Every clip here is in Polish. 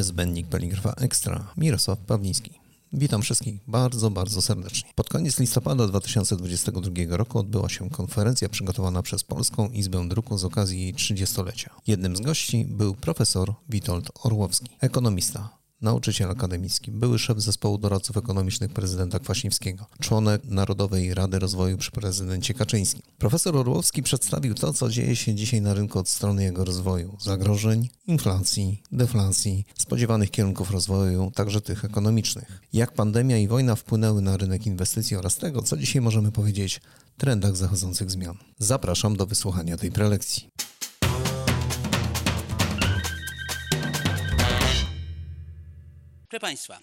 Niezbędnik Peligrafa Ekstra, Mirosław Pawliński. Witam wszystkich bardzo, bardzo serdecznie. Pod koniec listopada 2022 roku odbyła się konferencja przygotowana przez Polską Izbę Druku z okazji jej 30-lecia. Jednym z gości był profesor Witold Orłowski, ekonomista, nauczyciel akademicki, były szef zespołu doradców ekonomicznych prezydenta Kwaśniewskiego, członek Narodowej Rady Rozwoju przy prezydencie Kaczyńskim. Profesor Orłowski przedstawił to, co dzieje się dzisiaj na rynku od strony jego rozwoju, zagrożeń, inflacji, deflacji, spodziewanych kierunków rozwoju, także tych ekonomicznych. Jak pandemia i wojna wpłynęły na rynek inwestycji oraz tego, co dzisiaj możemy powiedzieć, trendach zachodzących zmian. Zapraszam do wysłuchania tej prelekcji. Proszę Państwa,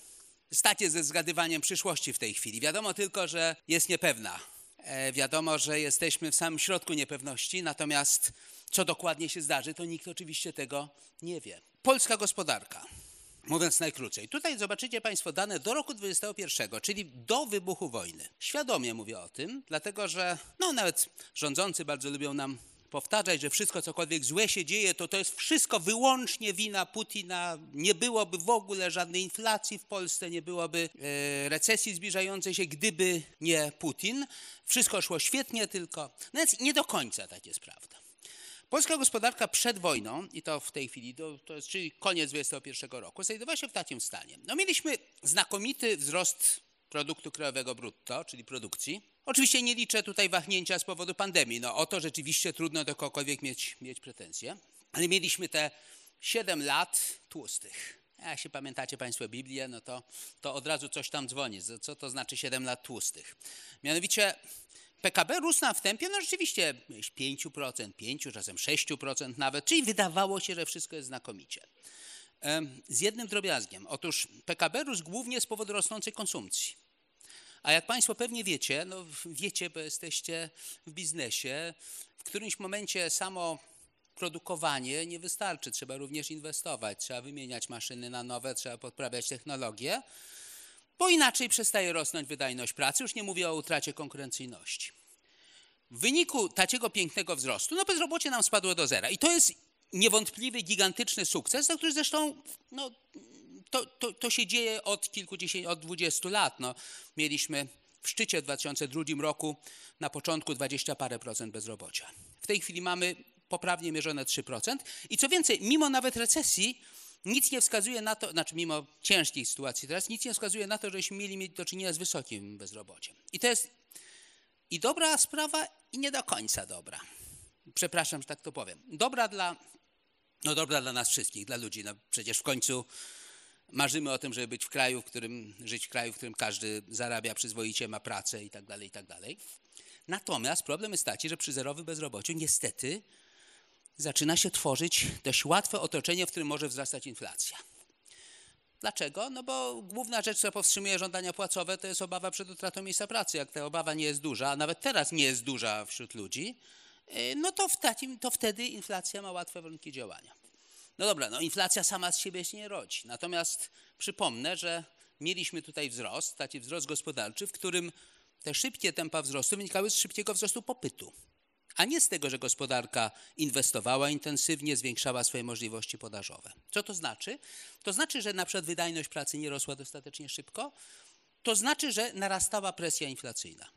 stacie ze zgadywaniem przyszłości w tej chwili. Wiadomo tylko, że jest niepewna. E, wiadomo, że jesteśmy w samym środku niepewności, natomiast co dokładnie się zdarzy, to nikt oczywiście tego nie wie. Polska gospodarka. Mówiąc najkrócej, tutaj zobaczycie Państwo dane do roku 2021, czyli do wybuchu wojny. Świadomie mówię o tym, dlatego że no, nawet rządzący bardzo lubią nam powtarzać, że wszystko cokolwiek złe się dzieje, to to jest wszystko wyłącznie wina Putina. Nie byłoby w ogóle żadnej inflacji w Polsce, nie byłoby e, recesji zbliżającej się, gdyby nie Putin. Wszystko szło świetnie tylko. No więc nie do końca tak jest prawda. Polska gospodarka przed wojną, i to w tej chwili, to, to jest, czyli koniec 2021 roku, znajdowała się w takim stanie. No mieliśmy znakomity wzrost produktu krajowego brutto, czyli produkcji. Oczywiście nie liczę tutaj wahnięcia z powodu pandemii. No o to rzeczywiście trudno do kogokolwiek mieć, mieć pretensje. Ale mieliśmy te 7 lat tłustych. Jak się pamiętacie Państwo Biblię, no to, to od razu coś tam dzwoni. Co to znaczy 7 lat tłustych? Mianowicie PKB rósł na wstępie, no rzeczywiście 5%, 5, czasem 6% nawet, czyli wydawało się, że wszystko jest znakomicie. Z jednym drobiazgiem. Otóż PKB rósł głównie z powodu rosnącej konsumpcji. A jak Państwo pewnie wiecie, no wiecie, bo jesteście w biznesie, w którymś momencie samo produkowanie nie wystarczy. Trzeba również inwestować, trzeba wymieniać maszyny na nowe, trzeba podprawiać technologię, bo inaczej przestaje rosnąć wydajność pracy. Już nie mówię o utracie konkurencyjności. W wyniku takiego pięknego wzrostu, no bezrobocie nam spadło do zera. I to jest niewątpliwy, gigantyczny sukces, za który zresztą no, to, to, to się dzieje od kilkudziesięciu, od dwudziestu lat. No, mieliśmy w szczycie w 2002 roku na początku 20 parę procent bezrobocia. W tej chwili mamy poprawnie mierzone 3%. I co więcej, mimo nawet recesji, nic nie wskazuje na to, znaczy mimo ciężkiej sytuacji teraz, nic nie wskazuje na to, żeśmy mieli mieć do czynienia z wysokim bezrobociem. I to jest i dobra sprawa, i nie do końca dobra. Przepraszam, że tak to powiem. Dobra dla, no dobra dla nas wszystkich, dla ludzi. No przecież w końcu Marzymy o tym, żeby być w kraju, w którym, żyć w kraju, w którym każdy zarabia przyzwoicie, ma pracę i tak dalej, i tak dalej. Natomiast problem jest taki, że przy zerowym bezrobociu niestety zaczyna się tworzyć dość łatwe otoczenie, w którym może wzrastać inflacja. Dlaczego? No bo główna rzecz, która powstrzymuje żądania płacowe, to jest obawa przed utratą miejsca pracy. Jak ta obawa nie jest duża, a nawet teraz nie jest duża wśród ludzi, y, no to, w takim, to wtedy inflacja ma łatwe warunki działania. No dobra, no inflacja sama z siebie się nie rodzi. Natomiast przypomnę, że mieliśmy tutaj wzrost, taki wzrost gospodarczy, w którym te szybkie tempa wzrostu wynikały z szybkiego wzrostu popytu, a nie z tego, że gospodarka inwestowała intensywnie, zwiększała swoje możliwości podażowe. Co to znaczy? To znaczy, że na przykład wydajność pracy nie rosła dostatecznie szybko, to znaczy, że narastała presja inflacyjna.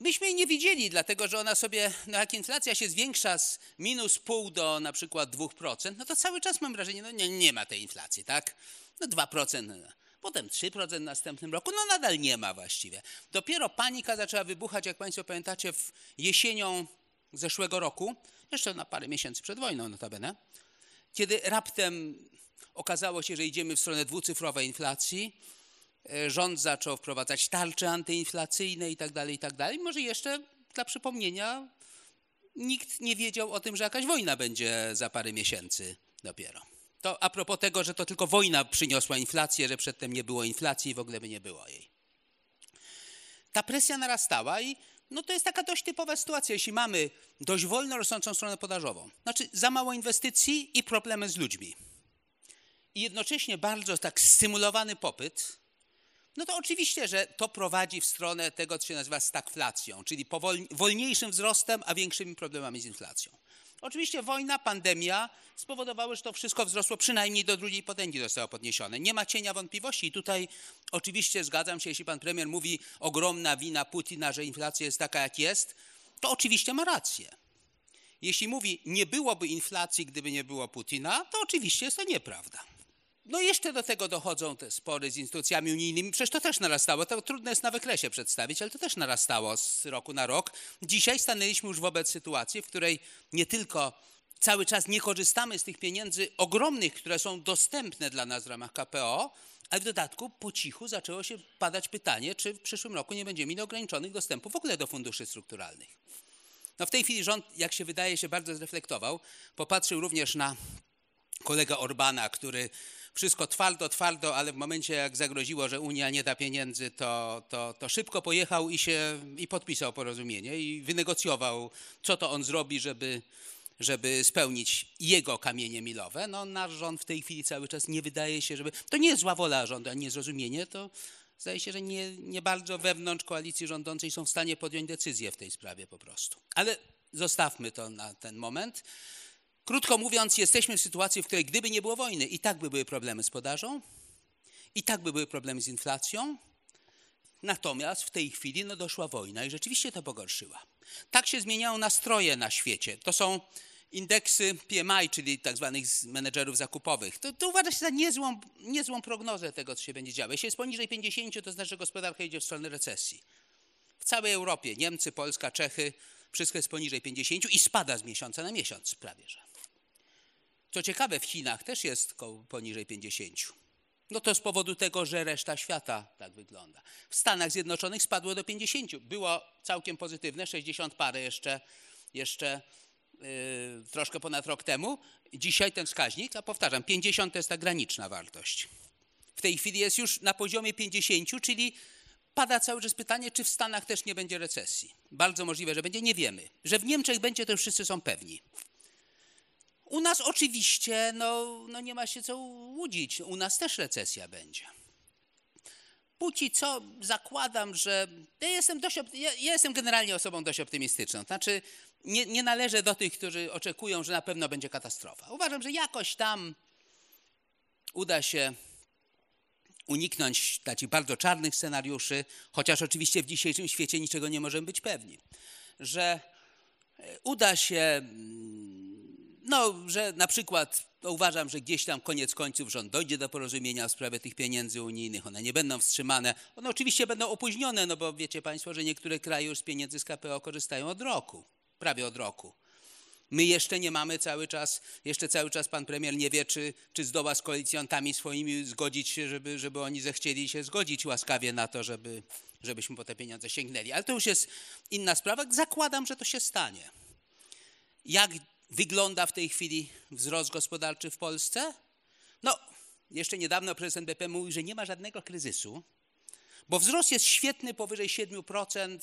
Myśmy jej nie widzieli, dlatego że ona sobie, no jak inflacja się zwiększa z minus pół do na przykład 2%, no to cały czas mam wrażenie, no nie, nie ma tej inflacji, tak? No 2%, potem 3% w następnym roku, no nadal nie ma właściwie. Dopiero panika zaczęła wybuchać, jak Państwo pamiętacie, w jesienią zeszłego roku, jeszcze na parę miesięcy przed wojną notabene, kiedy raptem okazało się, że idziemy w stronę dwucyfrowej inflacji, rząd zaczął wprowadzać tarcze antyinflacyjne i tak dalej, i tak dalej. Może jeszcze dla przypomnienia nikt nie wiedział o tym, że jakaś wojna będzie za parę miesięcy dopiero. To a propos tego, że to tylko wojna przyniosła inflację, że przedtem nie było inflacji i w ogóle by nie było jej. Ta presja narastała i no to jest taka dość typowa sytuacja, jeśli mamy dość wolno rosnącą stronę podażową. Znaczy za mało inwestycji i problemy z ludźmi. I jednocześnie bardzo tak stymulowany popyt, no to oczywiście, że to prowadzi w stronę tego, co się nazywa stagflacją, czyli wolniejszym wzrostem, a większymi problemami z inflacją. Oczywiście wojna, pandemia spowodowały, że to wszystko wzrosło przynajmniej do drugiej potęgi zostało podniesione. Nie ma cienia wątpliwości i tutaj oczywiście zgadzam się, jeśli pan premier mówi ogromna wina Putina, że inflacja jest taka jak jest, to oczywiście ma rację. Jeśli mówi nie byłoby inflacji, gdyby nie było Putina, to oczywiście jest to nieprawda. No jeszcze do tego dochodzą te spory z instytucjami unijnymi. Przecież to też narastało. To trudno jest na wykresie przedstawić, ale to też narastało z roku na rok. Dzisiaj stanęliśmy już wobec sytuacji, w której nie tylko cały czas nie korzystamy z tych pieniędzy ogromnych, które są dostępne dla nas w ramach KPO, ale w dodatku po cichu zaczęło się padać pytanie, czy w przyszłym roku nie będziemy mieli ograniczonych dostępów w ogóle do funduszy strukturalnych. No w tej chwili rząd, jak się wydaje, się bardzo zreflektował. Popatrzył również na kolega Orbana, który wszystko twardo, twardo, ale w momencie jak zagroziło, że Unia nie da pieniędzy, to, to, to szybko pojechał i się i podpisał porozumienie i wynegocjował, co to on zrobi, żeby, żeby spełnić jego kamienie milowe. No nasz rząd w tej chwili cały czas nie wydaje się, żeby... To nie jest zła wola rządu, a nie zrozumienie, to zdaje się, że nie, nie bardzo wewnątrz koalicji rządzącej są w stanie podjąć decyzję w tej sprawie po prostu. Ale zostawmy to na ten moment. Krótko mówiąc, jesteśmy w sytuacji, w której gdyby nie było wojny, i tak by były problemy z podażą, i tak by były problemy z inflacją. Natomiast w tej chwili no, doszła wojna i rzeczywiście to pogorszyła. Tak się zmieniają nastroje na świecie. To są indeksy PMI, czyli tak zwanych menedżerów zakupowych. To, to uważa się za niezłą, niezłą prognozę tego, co się będzie działo. Jeśli jest poniżej 50, to znaczy, że gospodarka idzie w stronę recesji. W całej Europie, Niemcy, Polska, Czechy, wszystko jest poniżej 50 i spada z miesiąca na miesiąc prawie, że. Co ciekawe, w Chinach też jest poniżej 50. No to z powodu tego, że reszta świata tak wygląda. W Stanach Zjednoczonych spadło do 50. Było całkiem pozytywne, 60 parę jeszcze, jeszcze yy, troszkę ponad rok temu. Dzisiaj ten wskaźnik, a powtarzam, 50 to jest ta graniczna wartość. W tej chwili jest już na poziomie 50, czyli pada cały czas pytanie, czy w Stanach też nie będzie recesji. Bardzo możliwe, że będzie, nie wiemy. Że w Niemczech będzie, to już wszyscy są pewni. U nas oczywiście, no, no nie ma się co łudzić, u nas też recesja będzie. Póki co zakładam, że ja jestem, dość, ja, ja jestem generalnie osobą dość optymistyczną. Znaczy, nie, nie należę do tych, którzy oczekują, że na pewno będzie katastrofa. Uważam, że jakoś tam uda się uniknąć takich bardzo czarnych scenariuszy, chociaż oczywiście w dzisiejszym świecie niczego nie możemy być pewni. Że uda się mm, no, że na przykład uważam, że gdzieś tam koniec końców rząd dojdzie do porozumienia w sprawie tych pieniędzy unijnych, one nie będą wstrzymane. One oczywiście będą opóźnione, no bo wiecie Państwo, że niektóre kraje już z pieniędzy z KPO korzystają od roku, prawie od roku. My jeszcze nie mamy cały czas, jeszcze cały czas pan premier nie wie, czy, czy zdoła z koalicjantami swoimi zgodzić się, żeby, żeby oni zechcieli się zgodzić łaskawie na to, żeby, żebyśmy po te pieniądze sięgnęli. Ale to już jest inna sprawa. Zakładam, że to się stanie. Jak wygląda w tej chwili wzrost gospodarczy w Polsce? No, jeszcze niedawno prezes NBP mówił, że nie ma żadnego kryzysu, bo wzrost jest świetny powyżej 7%.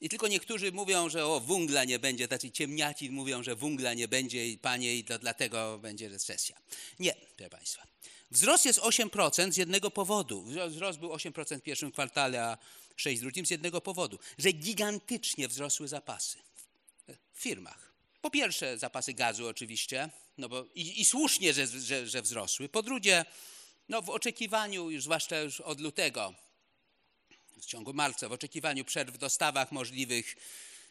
I tylko niektórzy mówią, że o węgla nie będzie, tacy ciemniaci mówią, że węgla nie będzie i panie i to dlatego będzie recesja. Nie, proszę Państwa. Wzrost jest 8% z jednego powodu. Wzrost był 8% w pierwszym kwartale, a 6% w drugim z jednego powodu, że gigantycznie wzrosły zapasy w firmach. Po pierwsze, zapasy gazu oczywiście, no bo i, i słusznie, że, że, że, wzrosły. Po drugie, no w oczekiwaniu, już zwłaszcza już od lutego, w ciągu marca, w oczekiwaniu przerw w dostawach możliwych,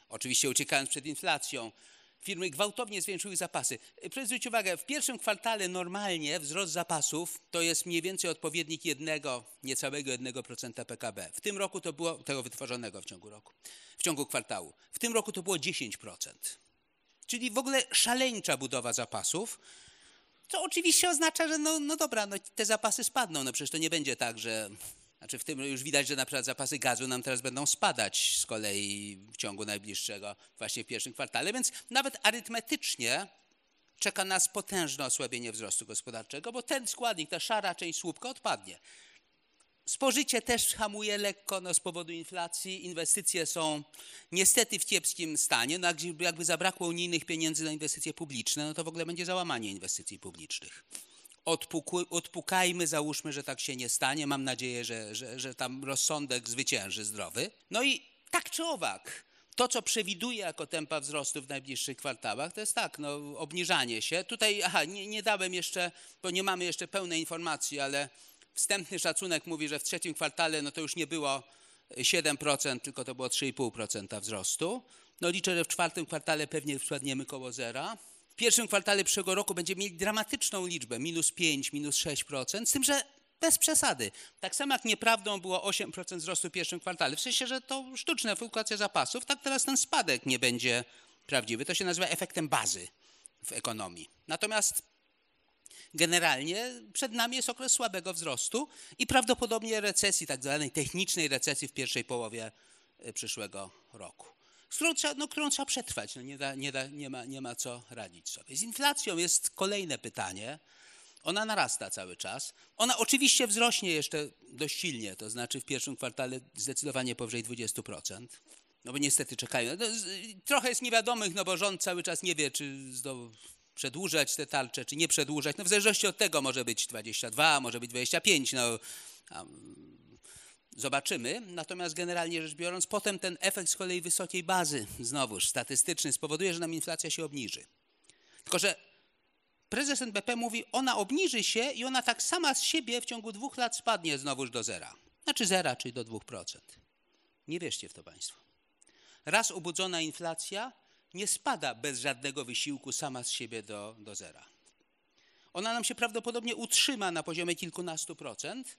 oczywiście uciekając przed inflacją, firmy gwałtownie zwiększyły zapasy. Proszę zwrócić uwagę, w pierwszym kwartale normalnie wzrost zapasów to jest mniej więcej odpowiednik jednego, niecałego 1% PKB. W tym roku to było, tego wytworzonego w ciągu roku, w ciągu kwartału. W tym roku to było 10%. Czyli w ogóle szaleńcza budowa zapasów, co oczywiście oznacza, że no, no dobra, no te zapasy spadną. No przecież to nie będzie tak, że znaczy w tym już widać, że na przykład zapasy gazu nam teraz będą spadać z kolei w ciągu najbliższego, właśnie w pierwszym kwartale, więc nawet arytmetycznie czeka nas potężne osłabienie wzrostu gospodarczego, bo ten składnik, ta szara część słupka odpadnie. Spożycie też hamuje lekko no, z powodu inflacji. Inwestycje są niestety w kiepskim stanie. No, jakby zabrakło unijnych pieniędzy na inwestycje publiczne, no to w ogóle będzie załamanie inwestycji publicznych. Odpuku, odpukajmy, załóżmy, że tak się nie stanie. Mam nadzieję, że, że, że tam rozsądek zwycięży zdrowy. No i tak czy owak, To, co przewiduje jako tempa wzrostu w najbliższych kwartałach, to jest tak, no, obniżanie się. Tutaj, aha, nie, nie dałem jeszcze, bo nie mamy jeszcze pełnej informacji, ale wstępny szacunek mówi, że w trzecim kwartale no to już nie było 7%, tylko to było 3,5% wzrostu. No liczę, że w czwartym kwartale pewnie spadniemy koło zera. W pierwszym kwartale przyszłego roku będziemy mieli dramatyczną liczbę, minus 5, minus 6%, z tym, że bez przesady. Tak samo jak nieprawdą było 8% wzrostu w pierwszym kwartale, w sensie, że to sztuczna fluktuacja zapasów, tak teraz ten spadek nie będzie prawdziwy. To się nazywa efektem bazy w ekonomii. Natomiast generalnie przed nami jest okres słabego wzrostu i prawdopodobnie recesji, tak zwanej technicznej recesji w pierwszej połowie e, przyszłego roku, którą trzeba, no, którą trzeba przetrwać. No, nie, da, nie, da, nie, ma, nie ma co radzić sobie. Z inflacją jest kolejne pytanie. Ona narasta cały czas. Ona oczywiście wzrośnie jeszcze dość silnie, to znaczy w pierwszym kwartale zdecydowanie powyżej 20%. No bo niestety czekają. No, trochę jest niewiadomych, no bo rząd cały czas nie wie, czy przedłużać te tarcze, czy nie przedłużać. No w zależności od tego może być 22, może być 25. No, zobaczymy. Natomiast generalnie rzecz biorąc, potem ten efekt z kolei wysokiej bazy, znowuż statystyczny, spowoduje, że nam inflacja się obniży. Tylko, że prezes NBP mówi, ona obniży się i ona tak sama z siebie w ciągu dwóch lat spadnie znowuż do zera. Znaczy zera, czyli do 2%. Nie wierzcie w to Państwo. Raz obudzona inflacja nie spada bez żadnego wysiłku sama z siebie do, do zera. Ona nam się prawdopodobnie utrzyma na poziomie kilkunastu procent.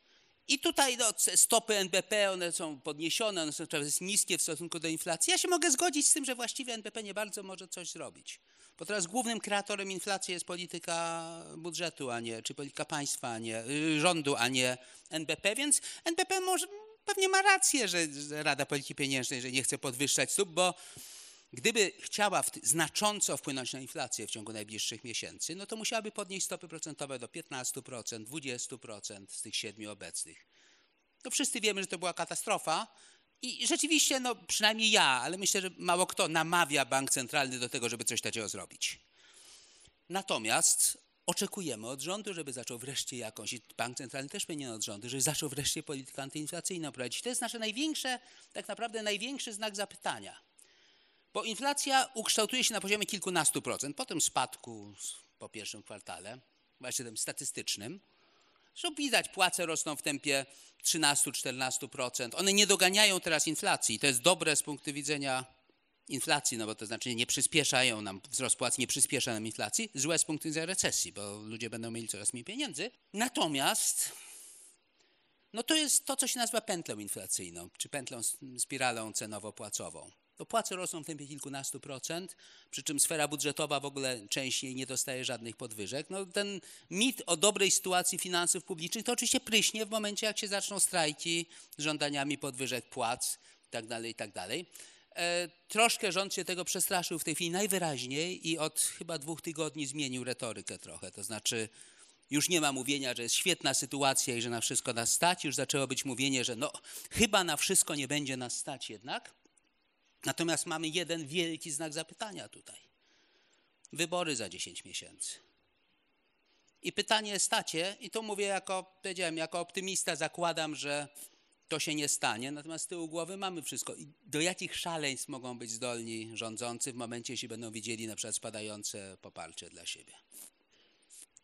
I tutaj no, stopy NBP, one są podniesione, one są coraz niskie w stosunku do inflacji. Ja się mogę zgodzić z tym, że właściwie NBP nie bardzo może coś zrobić. Bo teraz głównym kreatorem inflacji jest polityka budżetu, a nie, czy polityka państwa, a nie y, rządu, a nie NBP, więc NBP może, pewnie ma rację, że Rada Polityki Pieniężnej, że nie chce podwyższać stóp, bo Gdyby chciała znacząco wpłynąć na inflację w ciągu najbliższych miesięcy, no to musiałaby podnieść stopy procentowe do 15%, 20% z tych siedmiu obecnych. No wszyscy wiemy, że to była katastrofa i rzeczywiście, no przynajmniej ja, ale myślę, że mało kto namawia bank centralny do tego, żeby coś takiego zrobić. Natomiast oczekujemy od rządu, żeby zaczął wreszcie jakąś, i bank centralny też powinien od rządu, żeby zaczął wreszcie politykę antyinflacyjną prowadzić. To jest nasze największe, tak naprawdę największy znak zapytania. Bo inflacja ukształtuje się na poziomie kilkunastu procent, potem spadku po pierwszym kwartale, właśnie tym statystycznym. Zresztą widać, płace rosną w tempie 13-14%. One nie doganiają teraz inflacji. To jest dobre z punktu widzenia inflacji, no bo to znaczy nie przyspieszają nam, wzrost płac nie przyspiesza nam inflacji. Złe z punktu widzenia recesji, bo ludzie będą mieli coraz mniej pieniędzy. Natomiast no to jest to, co się nazywa pętlą inflacyjną, czy pętlą, spiralą cenowo-płacową. To płace rosną w tempie kilkunastu procent, przy czym sfera budżetowa w ogóle częściej nie dostaje żadnych podwyżek. No, ten mit o dobrej sytuacji finansów publicznych to oczywiście pryśnie w momencie, jak się zaczną strajki z żądaniami podwyżek płac itd. Tak itd. Tak e, troszkę rząd się tego przestraszył w tej chwili najwyraźniej i od chyba dwóch tygodni zmienił retorykę trochę. To znaczy już nie ma mówienia, że jest świetna sytuacja i że na wszystko nas stać. Już zaczęło być mówienie, że no chyba na wszystko nie będzie nas stać jednak. Natomiast mamy jeden wielki znak zapytania tutaj. Wybory za 10 miesięcy. I pytanie stacie, i to mówię jako, powiedziałem, jako optymista, zakładam, że to się nie stanie, natomiast z tyłu głowy mamy wszystko. I do jakich szaleństw mogą być zdolni rządzący w momencie, jeśli będą widzieli na przykład spadające poparcie dla siebie?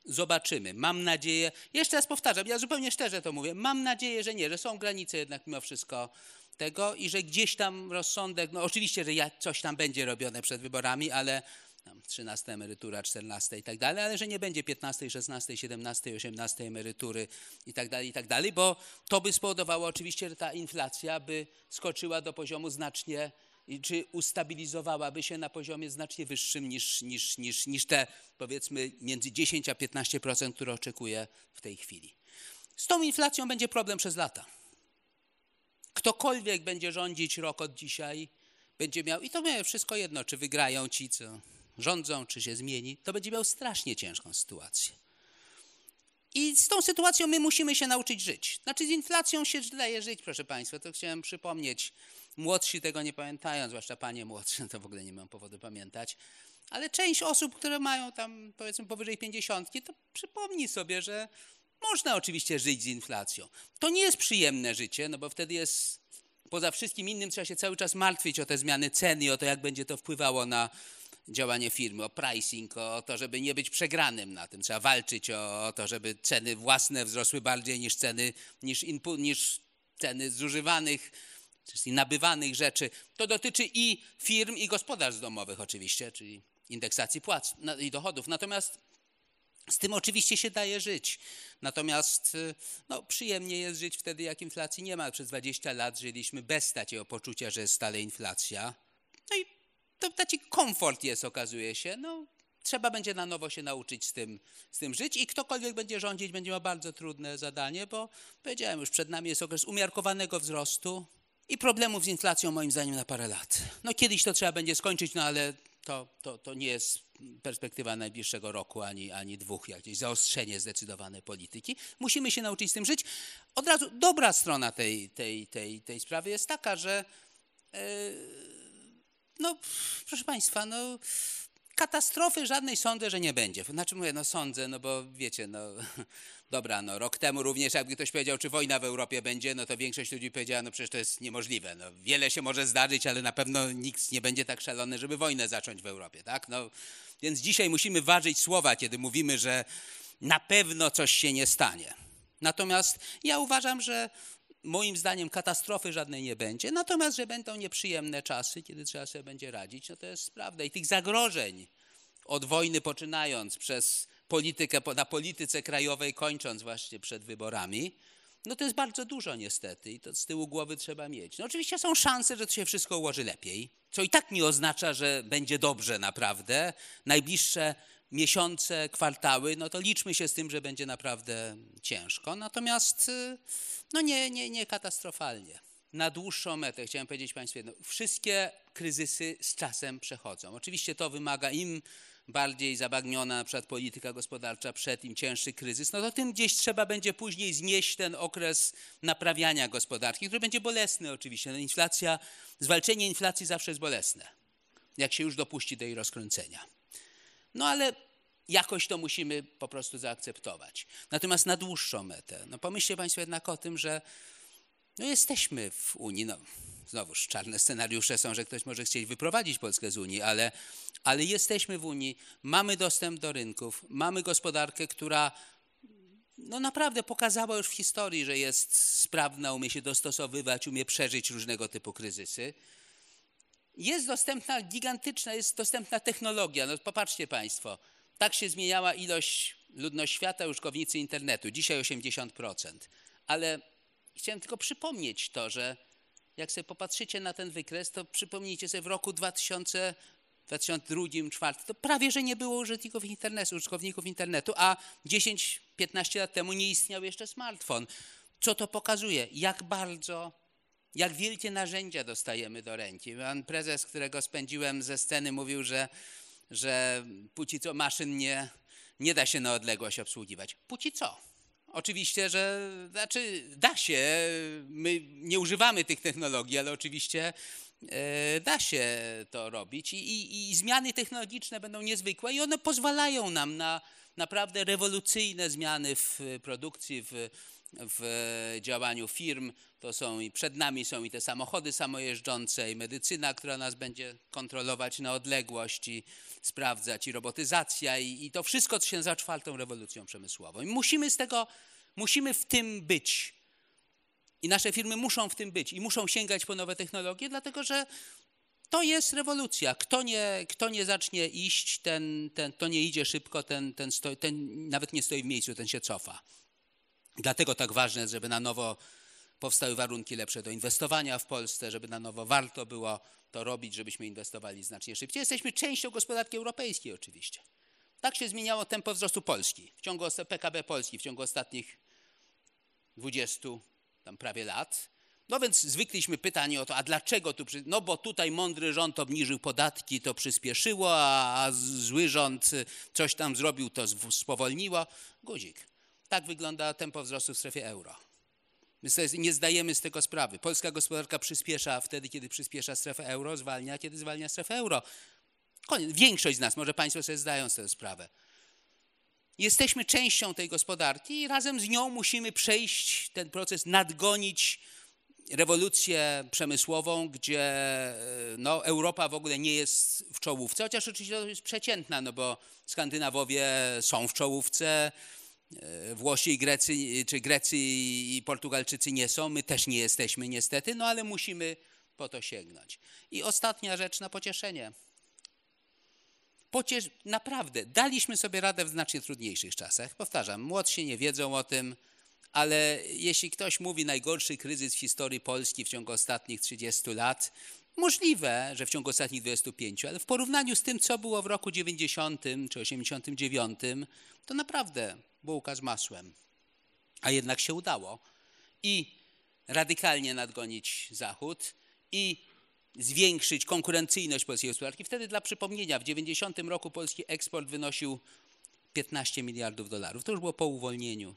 Zobaczymy. Mam nadzieję, jeszcze raz powtarzam, ja zupełnie szczerze to mówię, mam nadzieję, że nie, że są granice jednak mimo wszystko tego i że gdzieś tam rozsądek, no oczywiście, że coś tam będzie robione przed wyborami, ale tam 13 emerytura, 14 i tak dalej, ale że nie będzie 15, 16, 17, 18 emerytury i tak dalej, i tak dalej, bo to by spowodowało oczywiście, że ta inflacja by skoczyła do poziomu znacznie, czy ustabilizowałaby się na poziomie znacznie wyższym niż, niż, niż, niż te powiedzmy między 10 a 15%, które oczekuje w tej chwili. Z tą inflacją będzie problem przez lata. Ktokolwiek będzie rządzić rok od dzisiaj, będzie miał, i to będzie wszystko jedno, czy wygrają ci, co rządzą, czy się zmieni, to będzie miał strasznie ciężką sytuację. I z tą sytuacją my musimy się nauczyć żyć. Znaczy z inflacją się daje żyć, proszę Państwa, to chciałem przypomnieć. Młodsi tego nie pamiętają, zwłaszcza panie młodsze, to w ogóle nie mam powodu pamiętać. Ale część osób, które mają tam powiedzmy powyżej pięćdziesiątki, to przypomnij sobie, że można oczywiście żyć z inflacją. To nie jest przyjemne życie, no bo wtedy jest poza wszystkim innym trzeba się cały czas martwić o te zmiany ceny i o to, jak będzie to wpływało na działanie firmy, o pricing, o to, żeby nie być przegranym na tym. Trzeba walczyć o, to, żeby ceny własne wzrosły bardziej niż ceny, niż, input, niż ceny zużywanych czyli nabywanych rzeczy. To dotyczy i firm, i gospodarstw domowych oczywiście, czyli indeksacji płac i dochodów. Natomiast z tym oczywiście się daje żyć. Natomiast y, no, przyjemnie jest żyć wtedy, jak inflacji nie ma. Przez 20 lat żyliśmy bez takiego poczucia, że jest stale inflacja. No i to taki komfort jest, okazuje się. No, trzeba będzie na nowo się nauczyć z tym, z tym żyć i ktokolwiek będzie rządzić, będzie miał bardzo trudne zadanie, bo powiedziałem już, przed nami jest okres umiarkowanego wzrostu i problemów z inflacją moim zdaniem na parę lat. No kiedyś to trzeba będzie skończyć, no ale to, to, to nie jest perspektywa najbliższego roku ani, ani dwóch, jakieś zaostrzenie zdecydowane polityki. Musimy się nauczyć z tym żyć. Od razu dobra strona tej, tej, tej, tej sprawy jest taka, że yy, no proszę Państwa, no katastrofy żadnej sądzę, że nie będzie. Znaczy mówię, no sądzę, no bo wiecie, no dobra, no rok temu również jakby ktoś powiedział, czy wojna w Europie będzie, no to większość ludzi powiedziała, no przecież to jest niemożliwe. No, wiele się może zdarzyć, ale na pewno nikt nie będzie tak szalony, żeby wojnę zacząć w Europie, tak? No, więc dzisiaj musimy ważyć słowa, kiedy mówimy, że na pewno coś się nie stanie. Natomiast ja uważam, że moim zdaniem katastrofy żadnej nie będzie, natomiast, że będą nieprzyjemne czasy, kiedy trzeba sobie będzie radzić, no to jest prawda. I tych zagrożeń od wojny poczynając przez politykę, na polityce krajowej kończąc właśnie przed wyborami, no to jest bardzo dużo niestety i to z tyłu głowy trzeba mieć. No oczywiście są szanse, że to się wszystko ułoży lepiej, co i tak nie oznacza, że będzie dobrze naprawdę. Najbliższe miesiące, kwartały, no to liczmy się z tym, że będzie naprawdę ciężko. Natomiast y, no nie, nie, nie katastrofalnie. Na dłuższą metę chciałem powiedzieć Państwu jedno. Wszystkie kryzysy z czasem przechodzą. Oczywiście to wymaga im bardziej zabagniona na przykład polityka gospodarcza przed im cięższy kryzys, no to tym gdzieś trzeba będzie później znieść ten okres naprawiania gospodarki, który będzie bolesny oczywiście. No inflacja, zwalczenie inflacji zawsze jest bolesne, jak się już dopuści do jej rozkręcenia. No ale jakoś to musimy po prostu zaakceptować. Natomiast na dłuższą metę, no pomyślcie Państwo jednak o tym, że no jesteśmy w Unii, no znowuż czarne scenariusze są, że ktoś może chcieć wyprowadzić Polskę z Unii, ale, ale jesteśmy w Unii, mamy dostęp do rynków, mamy gospodarkę, która no naprawdę pokazała już w historii, że jest sprawna, umie się dostosowywać, umie przeżyć różnego typu kryzysy. Jest dostępna gigantyczna, jest dostępna technologia. No popatrzcie Państwo, tak się zmieniała ilość ludność świata, użytkownicy internetu, dzisiaj 80%. Ale chciałem tylko przypomnieć to, że jak sobie popatrzycie na ten wykres, to przypomnijcie sobie w roku 2000, 2002, 2004, to prawie, że nie było użytkowników internetu, użytkowników internetu, a 10-15 lat temu nie istniał jeszcze smartfon. Co to pokazuje? Jak bardzo, jak wielkie narzędzia dostajemy do ręki. Pan prezes, którego spędziłem ze sceny, mówił, że, że póki co maszyn nie, nie da się na odległość obsługiwać. Póki co. Oczywiście, że znaczy da się, my nie używamy tych technologii, ale oczywiście e, da się to robić I, i, i, zmiany technologiczne będą niezwykłe i one pozwalają nam na naprawdę rewolucyjne zmiany w produkcji, w, w działaniu firm. To są i przed nami są i te samochody samojeżdżące, i medycyna, która nas będzie kontrolować na odległość i sprawdzać, i robotyzacja, i, i to wszystko, co się nazywa czwartą rewolucją przemysłową. I musimy z tego, musimy w tym być. I nasze firmy muszą w tym być i muszą sięgać po nowe technologie, dlatego że to jest rewolucja. Kto nie, kto nie zacznie iść, ten, ten, to nie idzie szybko, ten, ten, ten nawet nie stoi w miejscu, ten się cofa. Dlatego tak ważne jest, żeby na nowo powstały warunki lepsze do inwestowania w Polsce, żeby na nowo warto było to robić, żebyśmy inwestowali znacznie szybciej. Jesteśmy częścią gospodarki europejskiej oczywiście. Tak się zmieniało tempo wzrostu Polski w ciągu PKB Polski w ciągu ostatnich 20 tam prawie lat. No więc zwykliśmy pytanie o to, a dlaczego tu? No bo tutaj mądry rząd obniżył podatki, to przyspieszyło, a zły rząd coś tam zrobił, to spowolniło. Guzik. Tak wygląda tempo wzrostu w strefie euro. My sobie nie zdajemy z tego sprawy. Polska gospodarka przyspiesza wtedy, kiedy przyspiesza strefę euro, zwalnia, kiedy zwalnia strefę euro. Koniec. Większość z nas, może Państwo sobie zdają tego sprawę. Jesteśmy częścią tej gospodarki i razem z nią musimy przejść ten proces, nadgonić rewolucję przemysłową, gdzie no, Europa w ogóle nie jest w czołówce, chociaż oczywiście to jest przeciętna, no bo Skandynawowie są w czołówce, e, Włosi i Grecy, czy Grecy i Portugalczycy nie są, my też nie jesteśmy niestety, no ale musimy po to sięgnąć. I ostatnia rzecz na pocieszenie. Pociesz, naprawdę, daliśmy sobie radę w znacznie trudniejszych czasach. Powtarzam, młodsi nie wiedzą o tym, ale jeśli ktoś mówi najgorszy kryzys w historii Polski w ciągu ostatnich 30 lat, możliwe, że w ciągu ostatnich 25, ale w porównaniu z tym, co było w roku 90 czy 89, to naprawdę bułka z masłem. A jednak się udało i radykalnie nadgonić Zachód i zwiększyć konkurencyjność polskiej gospodarki. Wtedy dla przypomnienia, w 90 roku polski eksport wynosił 15 miliardów dolarów. To już było po uwolnieniu.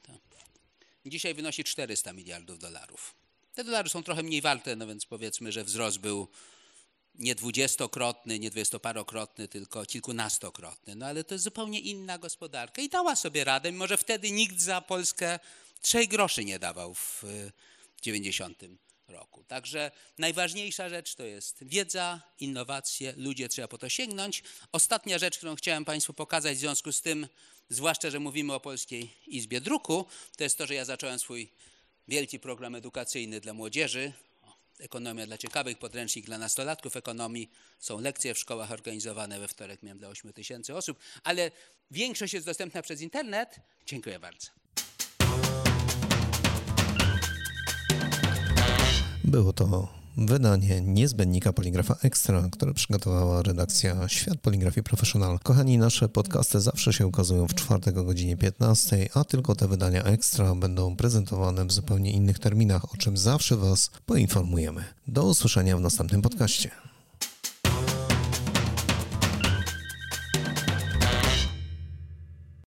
Dzisiaj wynosi 400 miliardów dolarów. Te dolary są trochę mniej warte, no więc powiedzmy, że wzrost był nie dwudziestokrotny, nie dwudziestoparokrotny, tylko kilkunastokrotny. No ale to jest zupełnie inna gospodarka i dała sobie radę, mimo że wtedy nikt za Polskę trzech groszy nie dawał w 90 roku. Także najważniejsza rzecz to jest wiedza, innowacje, ludzie, trzeba po to sięgnąć. Ostatnia rzecz, którą chciałem Państwu pokazać w związku z tym, zwłaszcza, że mówimy o Polskiej Izbie Druku, to jest to, że ja zacząłem swój wielki program edukacyjny dla młodzieży. Ekonomia dla ciekawych, podręcznik dla nastolatków ekonomii. Są lekcje w szkołach organizowane we wtorek, miałem dla 8 tysięcy osób, ale większość jest dostępna przez internet. Dziękuję bardzo. Było to wydanie niezbędnika Poligrafa Ekstra, które przygotowała redakcja Świat Poligrafii Professional. Kochani, nasze podcasty zawsze się ukazują w czwartek o godzinie 15, a tylko te wydania ekstra będą prezentowane w zupełnie innych terminach, o czym zawsze Was poinformujemy. Do usłyszenia w następnym podcaście.